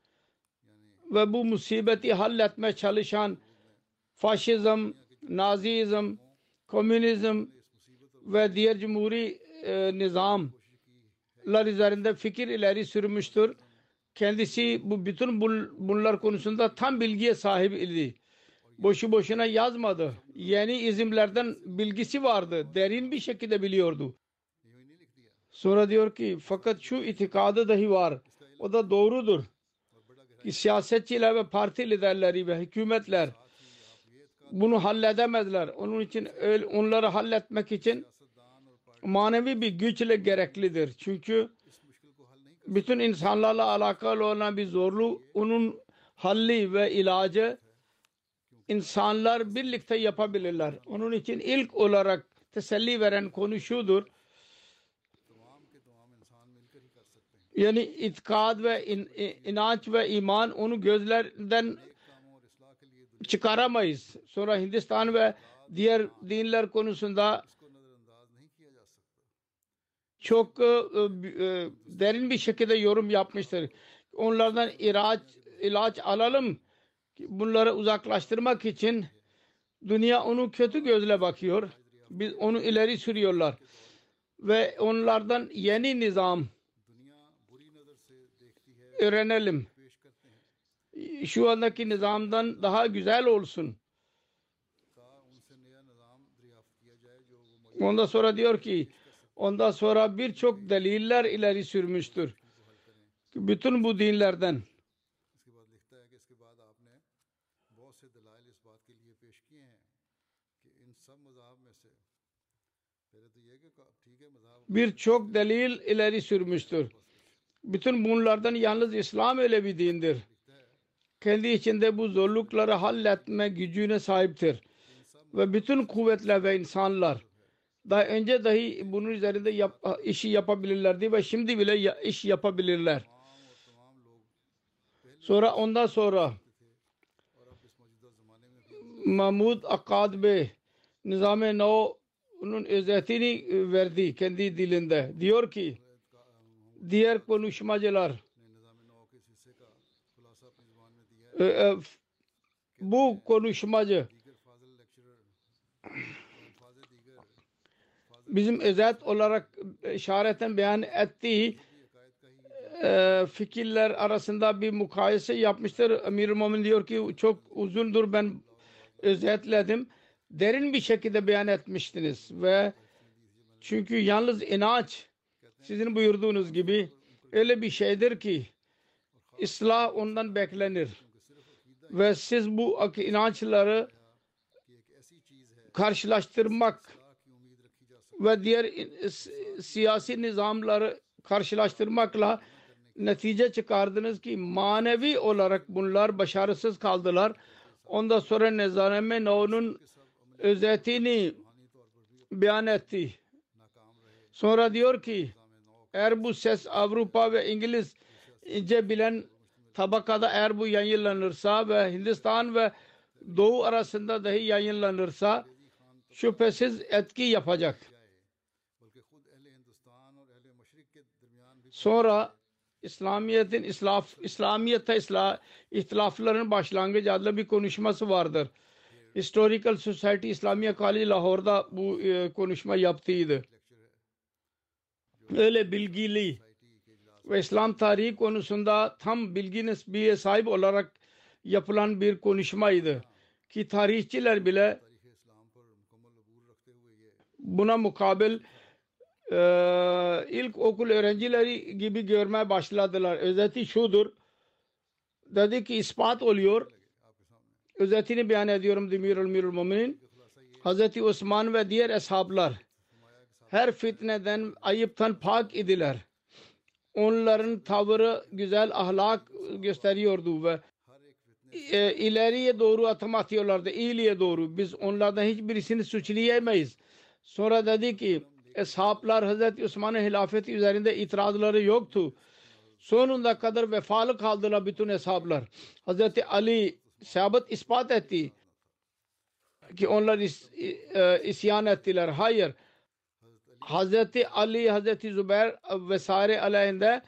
ve bu musibeti halletmeye çalışan faşizm, nazizm, komünizm ve diğer cumhuri e, bunlar üzerinde fikir ileri sürmüştür. Kendisi bu bütün bunlar konusunda tam bilgiye sahip idi. Boşu boşuna yazmadı. Yeni izimlerden bilgisi vardı. Derin bir şekilde biliyordu. Sonra diyor ki fakat şu itikadı dahi var. O da doğrudur. Ki siyasetçiler ve parti liderleri ve hükümetler bunu halledemezler. Onun için onları halletmek için manevi bir güçle gereklidir. Çünkü bütün insanlarla alakalı olan bir zorluğu onun halli ve ilacı insanlar birlikte yapabilirler. Onun için ilk olarak teselli veren konu şudur. Yani itikad ve in, inanç ve iman onu gözlerden çıkaramayız. Sonra Hindistan ve diğer dinler konusunda çok e, e, e, derin bir şekilde yorum yapmıştır. Onlardan ilaç, ilaç alalım. Bunları uzaklaştırmak için dünya onu kötü gözle bakıyor. Biz onu ileri sürüyorlar. Ve onlardan yeni nizam öğrenelim. Şu andaki nizamdan daha güzel olsun. Ondan sonra diyor ki Ondan sonra birçok deliller ileri sürmüştür. Bütün bu dinlerden. Birçok delil ileri sürmüştür. Bütün bunlardan yalnız İslam öyle bir dindir. Kendi içinde bu zorlukları halletme gücüne sahiptir. Ve bütün kuvvetle ve insanlar daha önce dahi bunun üzerinde yap, işi yapabilirlerdi ve şimdi bile ya, iş yapabilirler. Sonra ondan sonra Mahmud Akkad Bey Nizam-ı No'nun özetini e, verdi kendi dilinde. Diyor ki diğer konuşmacılar e, e, bu konuşmacı bizim özet olarak işareten beyan ettiği e, fikirler arasında bir mukayese yapmıştır. Amir Mumin diyor ki çok uzundur ben özetledim. Derin bir şekilde beyan etmiştiniz ve çünkü yalnız inanç sizin buyurduğunuz gibi öyle bir şeydir ki ıslah ondan beklenir. Ve siz bu inançları karşılaştırmak ve diğer e, siyasi nizamları karşılaştırmakla netice çıkardınız ki manevi olarak bunlar başarısız kaldılar. Ondan sonra Nezareme Nav'un özetini beyan etti. Sonra diyor ki eğer bu ses Avrupa ve İngilizce bilen tabakada eğer bu yayınlanırsa ve Hindistan ve Doğu arasında dahi yayınlanırsa şüphesiz etki yapacak. Sonra İslamiyet'in İslaf, İslamiyet'e isla, ihtilafların başlangıcı adlı bir konuşması vardır. Historical Society İslamiye Kali Lahor'da bu e, konuşma yaptıydı. Öyle bilgili ve İslam tarihi konusunda tam bilgi nesbiye sahip olarak yapılan bir konuşmaydı. Ki tarihçiler bile buna mukabil ee, ilk okul öğrencileri gibi görmeye başladılar. Özeti şudur. Dedi ki ispat oluyor. Özetini beyan ediyorum Demirül Mirül Muminin. Hazreti Osman ve diğer eshablar her fitneden, ayıptan pak idiler. Onların tavırı güzel ahlak gösteriyordu ve e, ileriye doğru adım atıyorlardı, iyiliğe doğru. Biz onlardan hiçbirisini suçlayamayız. Sonra dedi ki eshablar Hazreti Osman'ın hilafeti üzerinde itirazları yoktu. Sonunda kadar vefalı kaldılar bütün eshablar. Hazreti Ali sabit ispat etti ki onlar is, e, isyan ettiler. Hayır. Hazreti Ali, Hazreti Zübeyir vesaire aleyhinde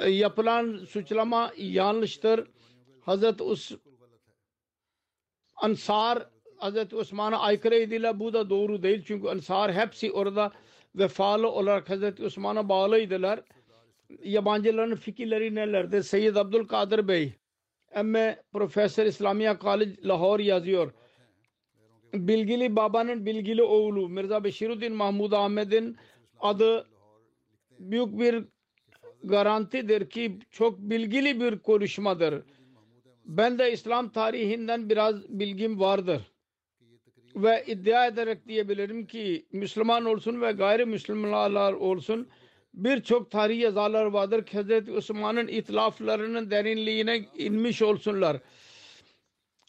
e, yapılan suçlama yanlıştır. Hazreti Us Ansar Hazreti Osman'a aykırıydılar. Bu da doğru değil. Çünkü Ansar hepsi orada vefalı olarak Hazreti Osman'a bağlıydılar. yabancıların fikirleri nelerdir? Seyyid Abdülkadir Bey emme Profesör İslamiye College Lahore yazıyor. Bilgili babanın bilgili oğlu Mirza Beşiruddin Mahmud Ahmed'in adı büyük bir garantidir ki çok bilgili bir konuşmadır. Ben de İslam tarihinden biraz bilgim vardır. Ve iddia ederek diyebilirim ki Müslüman olsun ve gayrimüslimler olsun birçok tarih yazarlar vardır ki Hz. Osman'ın itilaflarının derinliğine inmiş olsunlar.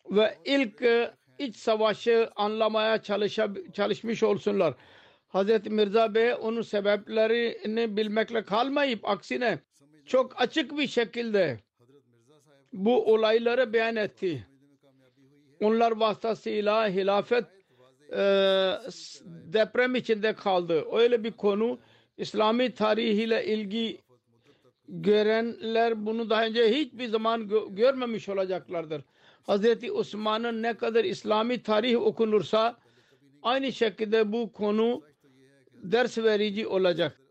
Ve ilk e, iç savaşı anlamaya çalışa, çalışmış olsunlar. Hz. Mirza Bey onun sebeplerini bilmekle kalmayıp aksine çok açık bir şekilde bu olayları beyan etti. Onlar vasıtasıyla hilafet e, deprem içinde kaldı. Öyle bir konu İslami tarihiyle ilgi görenler bunu daha önce hiçbir zaman gö- görmemiş olacaklardır. Hazreti Osman'ın ne kadar İslami tarih okunursa aynı şekilde bu konu ders verici olacak.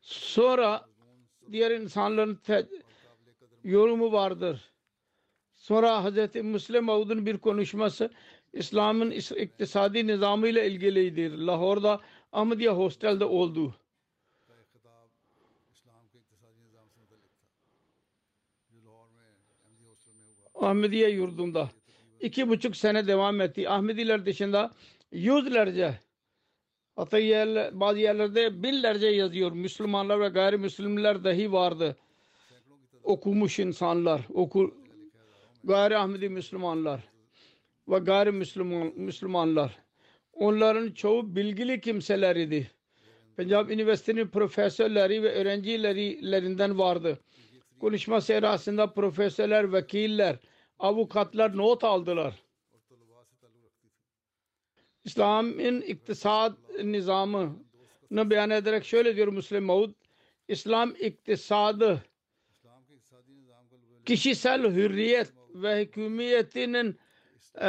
Sonra diğer insanların yorumu vardır. Sonra Hz. Müslim Avud'un bir konuşması İslam'ın iktisadi nizamıyla ilgiliydi. Lahor'da Ahmediye Hostel'de oldu. Ahmediye yurdunda. iki buçuk sene devam etti. Ahmediler dışında yüzlerce hatta yerler, bazı yerlerde binlerce yazıyor. Müslümanlar ve gayrimüslimler dahi vardı. Okumuş insanlar. Oku, gayri Ahmedi Müslümanlar ve gayri Müslüman, Müslümanlar onların çoğu bilgili kimseler idi. Pencab Üniversitesi'nin profesörleri ve öğrencilerinden vardı. Konuşma sırasında profesörler, vekiller, avukatlar not aldılar. İslam'ın iktisat nizamını beyan ederek şöyle diyor Müslim Maud, İslam iktisadı kişisel hürriyet ve hükümetinin e,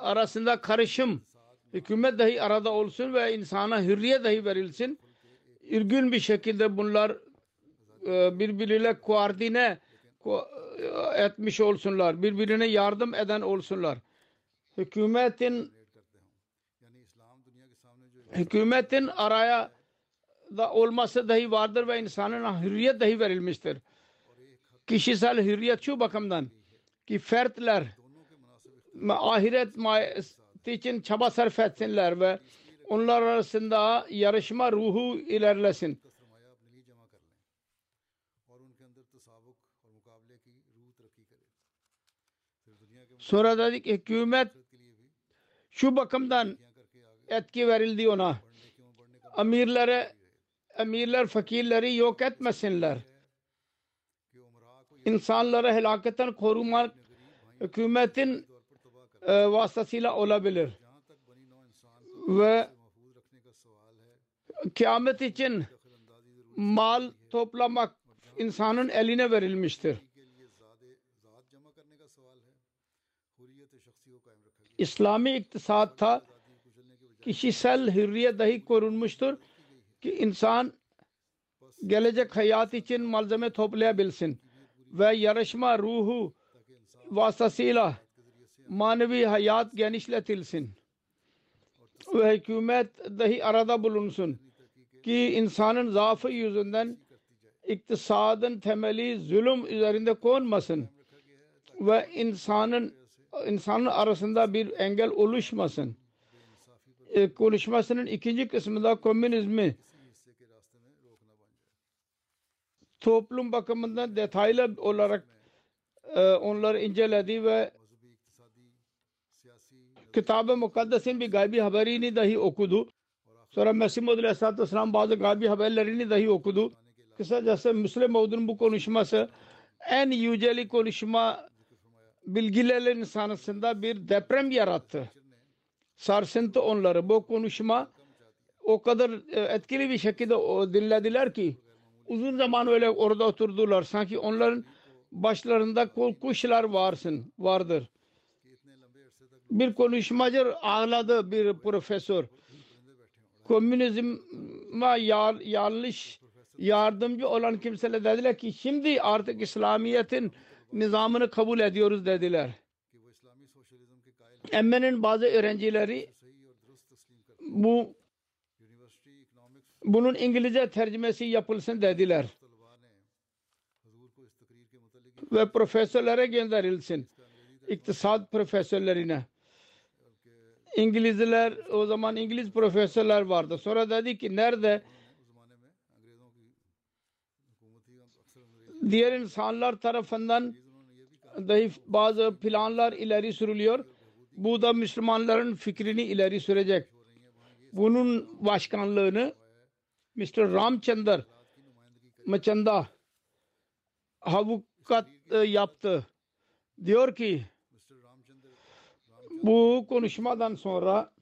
arasında karışım hükümet dahi arada olsun ve insana hürriye dahi verilsin. İlgün bir şekilde bunlar e, birbiriyle koordine ko e, etmiş olsunlar. Birbirine yardım eden olsunlar. Hükümetin hükümetin araya da olması dahi vardır ve insanın hürriyet dahi verilmiştir. Kişisel hürriyet şu bakımdan ki fertler ahiret için çaba sarf etsinler ve onlar arasında yarışma ruhu ilerlesin. Sonra dedik hükümet şu bakımdan etki verildi ona. Amirlere emirler fakirleri yok etmesinler. İnsanları helaketen korumak hükümetin e, vasıtasıyla olabilir. Ve kıyamet için mal toplamak insanın eline verilmiştir. İslami iktisatta kişisel hürriyet dahi korunmuştur ki insan gelecek hayat için malzeme toplayabilsin ve yarışma ruhu vasıtasıyla manevi hayat genişletilsin ve hükümet dahi arada bulunsun ki insanın zaafı yüzünden iktisadın temeli zulüm üzerinde konmasın ve insanın insanın arasında bir engel oluşmasın. E, konuşmasının ikinci kısmında komünizmi toplum bakımından detaylı olarak ee, onları inceledi ve Kitab-ı Mukaddes'in bir gaybi haberini dahi okudu. Sonra Mesih Maud Aleyhisselatü Vesselam bazı gaybi haberlerini dahi okudu. Kısacası Müslim Maud'un bu konuşması en yüceli konuşma bilgilerle insanısında bir deprem yarattı. Sarsıntı onları. Bu konuşma o kadar e, etkili bir şekilde dinlediler ki uzun zaman öyle orada oturdular. Sanki onların başlarında kuşlar varsın, vardır. Bir konuşmacı ağladı bir profesör. Komünizme yar, yanlış yardımcı olan kimseler dediler ki şimdi artık İslamiyet'in nizamını kabul ediyoruz dediler. Emme'nin bazı öğrencileri bu bunun İngilizce tercümesi yapılsın dediler ve profesörlere gönderilsin. İktisat profesörlerine. İngilizler o zaman İngiliz profesörler vardı. Sonra dedi ki nerede diğer insanlar tarafından dahi bazı planlar ileri sürülüyor. Bu da Müslümanların fikrini ileri sürecek. Bunun başkanlığını Mr. Ramchandar Machanda Havuk kat e, yaptı. Diyor ki bu konuşmadan sonra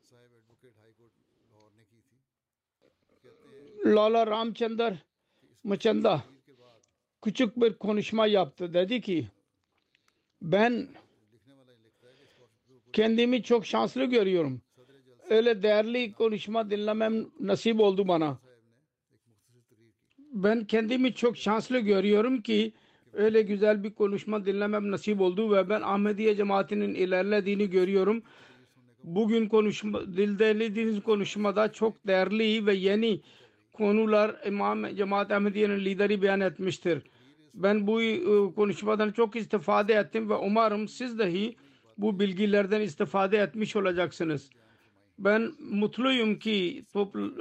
Lala Ramchandar Mıçanda küçük bir konuşma yaptı. Dedi ki ben kendimi çok şanslı görüyorum. Öyle değerli konuşma dinlemem nasip oldu bana. Ben kendimi çok şanslı görüyorum ki öyle güzel bir konuşma dinlemem nasip oldu ve ben Ahmediye cemaatinin ilerlediğini görüyorum. Bugün konuşma, dildelediğiniz konuşmada çok değerli ve yeni konular İmam Cemaat Ahmediye'nin lideri beyan etmiştir. Ben bu e, konuşmadan çok istifade ettim ve umarım siz dahi bu bilgilerden istifade etmiş olacaksınız. Ben mutluyum ki topl-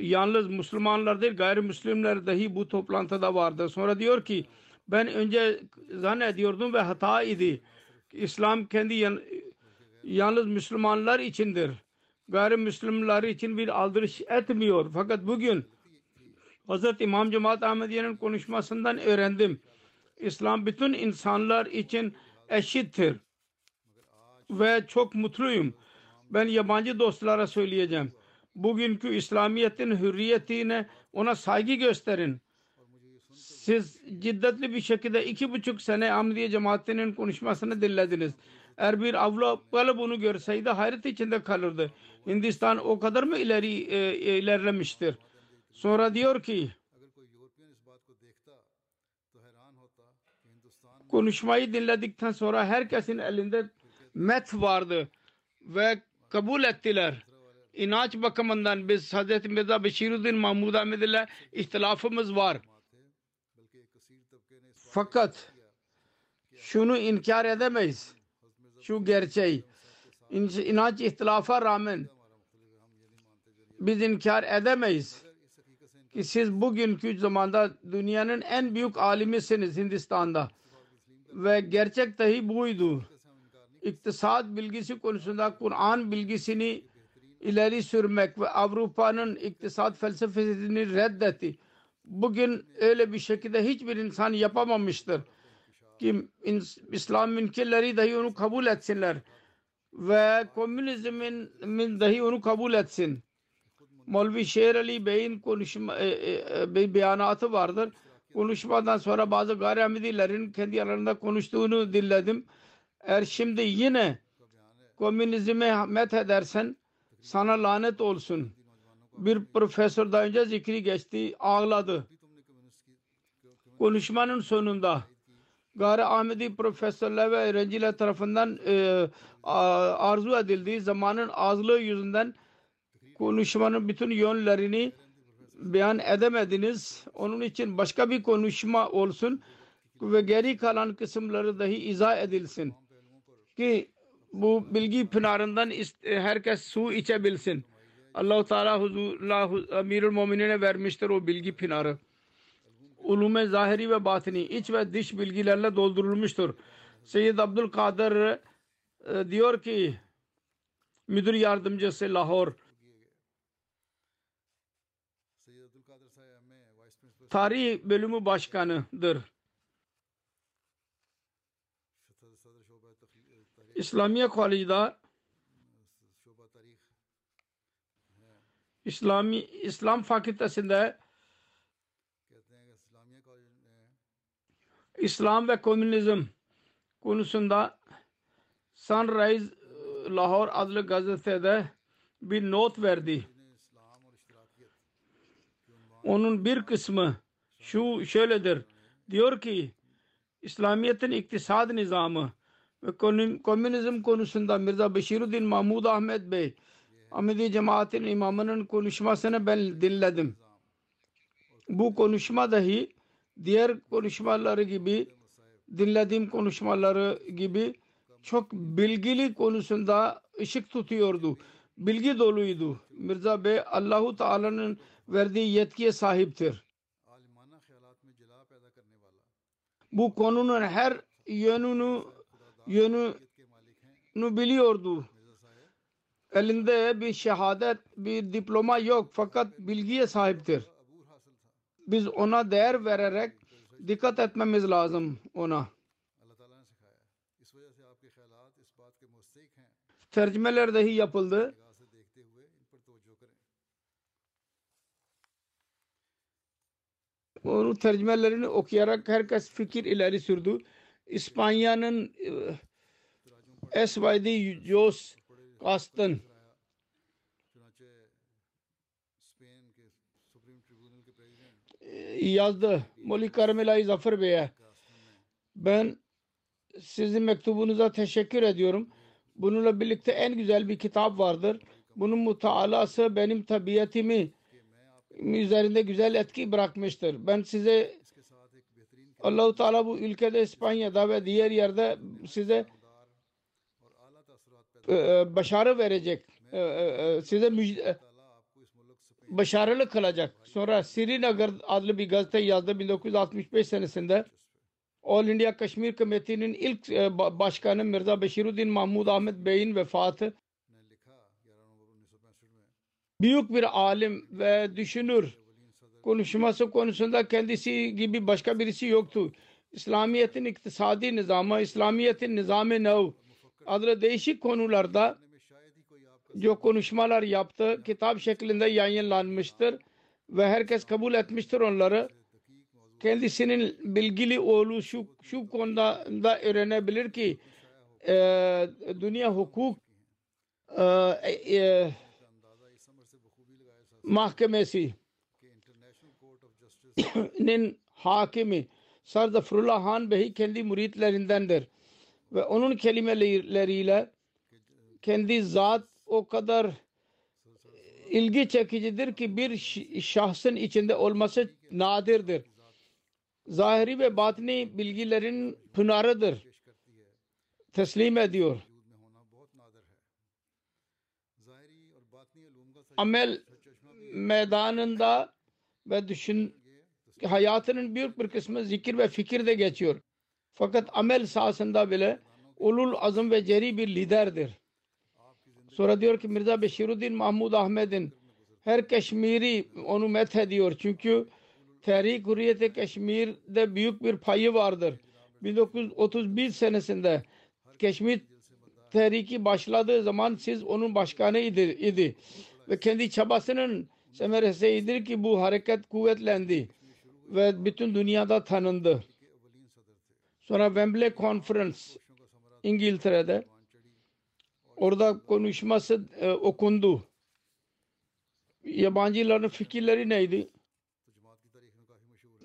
e, yalnız Müslümanlar değil gayrimüslimler dahi bu toplantıda vardı. Sonra diyor ki ben önce zannediyordum ve hata idi. İslam kendi yan- yalnız Müslümanlar içindir. Gayrimüslimler için bir aldırış etmiyor. Fakat bugün Hz. İmam Cemaat Ahmediye'nin konuşmasından öğrendim. İslam bütün insanlar için eşittir. Ve çok mutluyum. Ben yabancı dostlara söyleyeceğim. Bugünkü İslamiyet'in hürriyetine ona saygı gösterin siz şiddetli bir şekilde iki buçuk sene Ahmediye cemaatinin konuşmasını dinlediniz. Eğer bir Avrupalı bunu görseydi hayret içinde kalırdı. Hindistan o kadar mı ileri e, e, ilerlemiştir? Sonra diyor ki konuşmayı dinledikten sonra herkesin elinde met vardı ve kabul ettiler. İnanç bakımından biz Hz. Mirza Beşiruddin Mahmud Ahmed ile ihtilafımız var. Fakat şunu inkar edemeyiz. Şu gerçeği. İn- İnanç ihtilafa rağmen biz inkar edemeyiz ki siz bugünkü zamanda dünyanın en büyük alimisiniz Hindistan'da. Ve gerçek dahi buydu. İktisat bilgisi konusunda Kur'an bilgisini ileri sürmek ve Avrupa'nın iktisat felsefesini reddetti. Bugün öyle bir şekilde hiçbir insan yapamamıştır ki İslam münkirleri dahi onu kabul etsinler ve komünizmin min dahi onu kabul etsin. Molvi Şehr Ali Bey'in konuşma e, e, e, bir beyanatı vardır. Konuşmadan sonra bazı gayrimedilerin kendi aralarında konuştuğunu dinledim. Eğer şimdi yine komünizme met edersen sana lanet olsun. Bir profesör daha önce zikri geçti, ağladı. Konuşmanın sonunda Gayri Ahmedi profesörler ve öğrenciler tarafından e, arzu edildiği zamanın azlığı yüzünden konuşmanın bütün yönlerini beyan edemediniz. Onun için başka bir konuşma olsun ve geri kalan kısımları dahi izah edilsin. Ki bu bilgi pınarından herkes su içebilsin. Allah-u Teala Huzur, Amirül Mumin'e vermiştir o bilgi pınarı. Ulume zahiri ve batini, iç ve dış bilgilerle doldurulmuştur. Seyyid Abdülkadir e, diyor ki müdür yardımcısı Lahor tarih bölümü başkanıdır. İslamiye Kolej'da İslami İslam fakültesinde İslam ve komünizm konusunda Sunrise e, Lahore adlı gazetede bir not verdi. Onun bir kısmı şu şöyledir. Diyor ki İslamiyet'in iktisad nizamı ve komünizm konusunda Mirza Beşiruddin Mahmud Ahmet Bey Ahmedi cemaatin imamının konuşmasını ben dinledim. Bu konuşma dahi diğer konuşmaları gibi dinlediğim konuşmaları gibi çok bilgili konusunda ışık tutuyordu. Bilgi doluydu. Mirza Bey Allahu Teala'nın verdiği yetkiye sahiptir. Bu konunun her yönünü yönünü biliyordu. Elinde bir şehadet, bir diploma yok fakat bilgiye sahiptir. Biz ona değer vererek dikkat etmemiz lazım ona. Tercümeler dahi yapıldı. Onun tercümelerini okuyarak herkes fikir ileri sürdü. İspanya'nın e, SYD Jos kastın ee, yazdı. Moli Karmela'yı Zafer Bey'e. Ben sizin mektubunuza teşekkür ediyorum. Bununla birlikte en güzel bir kitap vardır. Bunun mutaalası benim tabiatimi üzerinde güzel etki bırakmıştır. Ben size Allahu Teala bu ülkede İspanya'da ve diğer yerde size e, e, başarı verecek. E, size müjde, başarılı kılacak. Sonra Srinagar adlı bir gazete yazdı 1965 senesinde. All India Kaşmir Kemeti'nin ilk başkanı Mirza Beşiruddin Mahmud Ahmet Bey'in vefatı büyük bir alim ve düşünür konuşması konusunda kendisi gibi başka birisi yoktu. İslamiyet'in iktisadi nizamı, İslamiyet'in nizamı nev adına değişik konularda diyor konuşmalar yaptı. Kitap şeklinde yayınlanmıştır ve herkes kabul etmiştir onları. Kendisinin bilgili oğlu şu, şu konuda da öğrenebilir ki e, dünya hukuk e, e, mahkemesinin hakimi Sardafrullah Han Bey kendi müritlerindendir ve onun kelimeleriyle kendi zat o kadar e, ilgi çekicidir ki bir şahsın içinde olması nadirdir. Zahiri ve batini bilgilerin pınarıdır. Teslim ediyor. Amel meydanında ve düşün hayatının büyük bir kısmı zikir ve fikirde geçiyor. Fakat amel sahasında bile ulul azım ve ceri bir liderdir. Sonra diyor ki Mirza Beşiruddin Mahmud Ahmet'in her Keşmiri onu methediyor. Çünkü Tehrik Hürriyet-i Keşmir'de büyük bir payı vardır. 1931 senesinde Keşmir tehriki başladığı zaman siz onun başkanı idi. Ve kendi çabasının semeresiydi ki bu hareket kuvvetlendi ve bütün dünyada tanındı. Sonra Wembley Konferans İngiltere'de orada konuşması e, okundu. Yabancıların fikirleri neydi?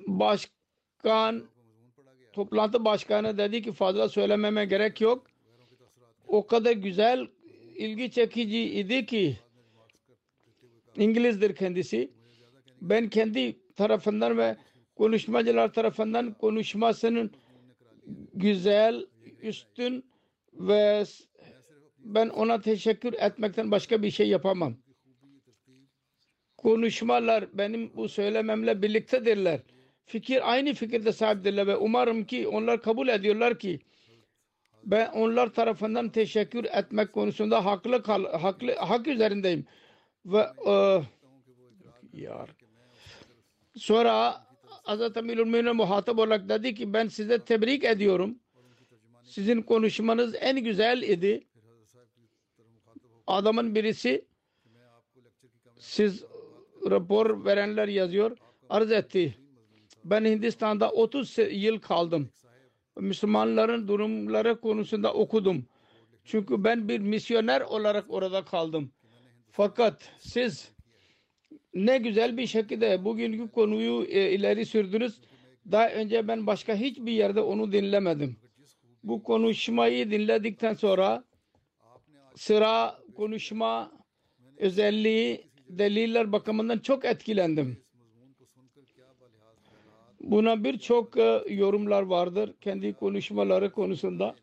Başkan toplantı başkanı dedi ki fazla söylememe gerek yok. O kadar güzel ilgi çekici idi ki İngilizdir kendisi. Ben kendi tarafından ve konuşmacılar tarafından konuşmasının güzel, üstün ve ben ona teşekkür etmekten başka bir şey yapamam. Konuşmalar benim bu söylememle birliktedirler. Fikir aynı fikirde sahiptirler ve umarım ki onlar kabul ediyorlar ki ben onlar tarafından teşekkür etmek konusunda haklı kal, haklı hak üzerindeyim ve e, yar. Sonra Hazreti Amirul Mümin'e muhatap olarak dedi ki ben size tebrik ediyorum. Sizin konuşmanız en güzel idi. Adamın birisi siz rapor verenler yazıyor arz etti. Ben Hindistan'da 30 se- yıl kaldım. Müslümanların durumları konusunda okudum. Çünkü ben bir misyoner olarak orada kaldım. Fakat siz Ne güzel bir şekilde bugünkü konuyu e, ileri sürdünüz. Daha önce ben başka hiçbir yerde onu dinlemedim. Bu konuşmayı dinledikten sonra sıra konuşma özelliği deliller bakımından çok etkilendim. Buna birçok e, yorumlar vardır kendi konuşmaları konusunda.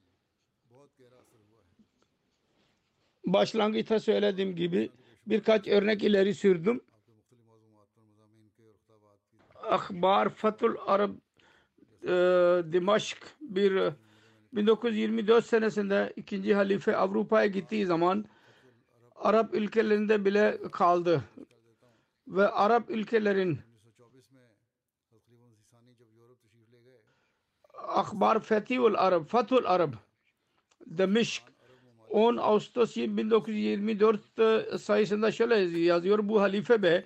Başlangıçta söylediğim gibi birkaç örnek ileri sürdüm. Akbar Fatul Arab e, Dimaşk bir e, 1924 senesinde ikinci halife Avrupa'ya gittiği zaman Arap ülkelerinde bile kaldı. Ve Arap ülkelerin Akbar Fethul Arab, Fathul Arab Demişk 10 Ağustos 1924 sayısında şöyle yazıyor. Bu halife bey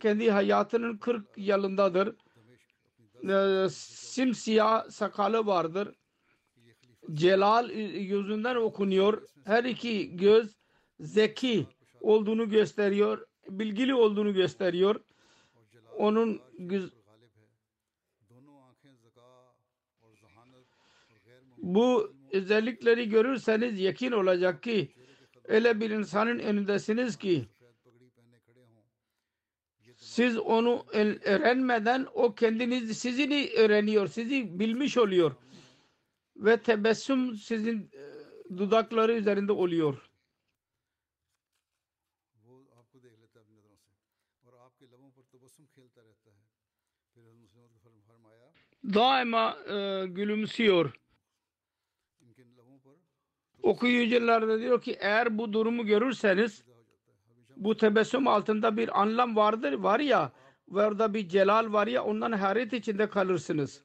kendi hayatının 40 yılındadır. Ee, simsiyah sakalı vardır. Celal yüzünden okunuyor. Her iki göz zeki olduğunu gösteriyor. Bilgili olduğunu gösteriyor. Onun güz bu özellikleri görürseniz yakin olacak ki öyle bir insanın önündesiniz ki siz onu öğrenmeden o kendiniz sizini öğreniyor, sizi bilmiş oluyor. Ve tebessüm sizin dudakları üzerinde oluyor. Daima e, gülümsüyor. Okuyucular da diyor ki eğer bu durumu görürseniz bu tebessüm altında bir anlam vardır var ya ve orada bir celal var ya ondan hayret içinde kalırsınız.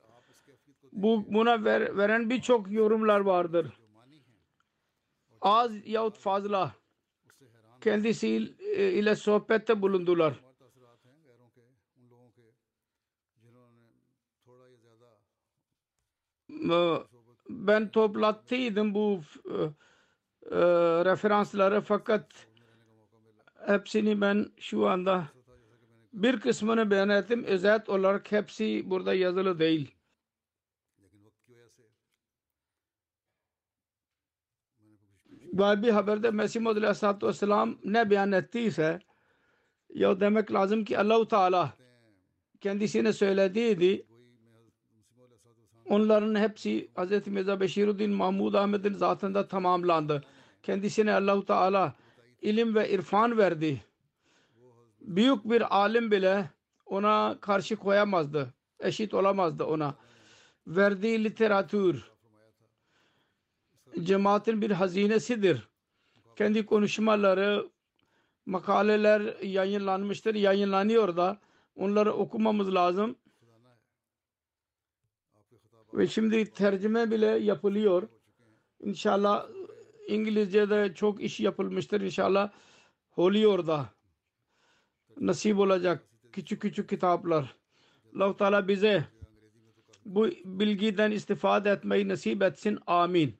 Bu buna ver, veren birçok yorumlar vardır. Az yahut fazla kendisi ile sohbette bulundular. Ben toplattıydım bu e, referansları fakat hepsini ben şu anda bir kısmını beyan ettim. Özet olarak hepsi burada yazılı değil. bir haberde Mesih Muhammed Aleyhisselatü Vesselam ne beyan ettiyse ya demek lazım ki Allahu Teala kendisine söylediydi onların hepsi Hz. Mirza Beşiruddin Mahmud Ahmet'in zatında tamamlandı. Kendisine Allahu Teala ilim ve irfan verdi. Büyük bir alim bile ona karşı koyamazdı. Eşit olamazdı ona. Verdiği literatür cemaatin bir hazinesidir. Kendi konuşmaları, makaleler yayınlanmıştır, yayınlanıyor da onları okumamız lazım. Ve şimdi tercüme bile yapılıyor. İnşallah İngilizce'de çok iş yapılmıştır. İnşallah oluyor da nasip olacak küçük küçük kitaplar. allah Teala bize bu bilgiden istifade etmeyi nasip etsin. Amin.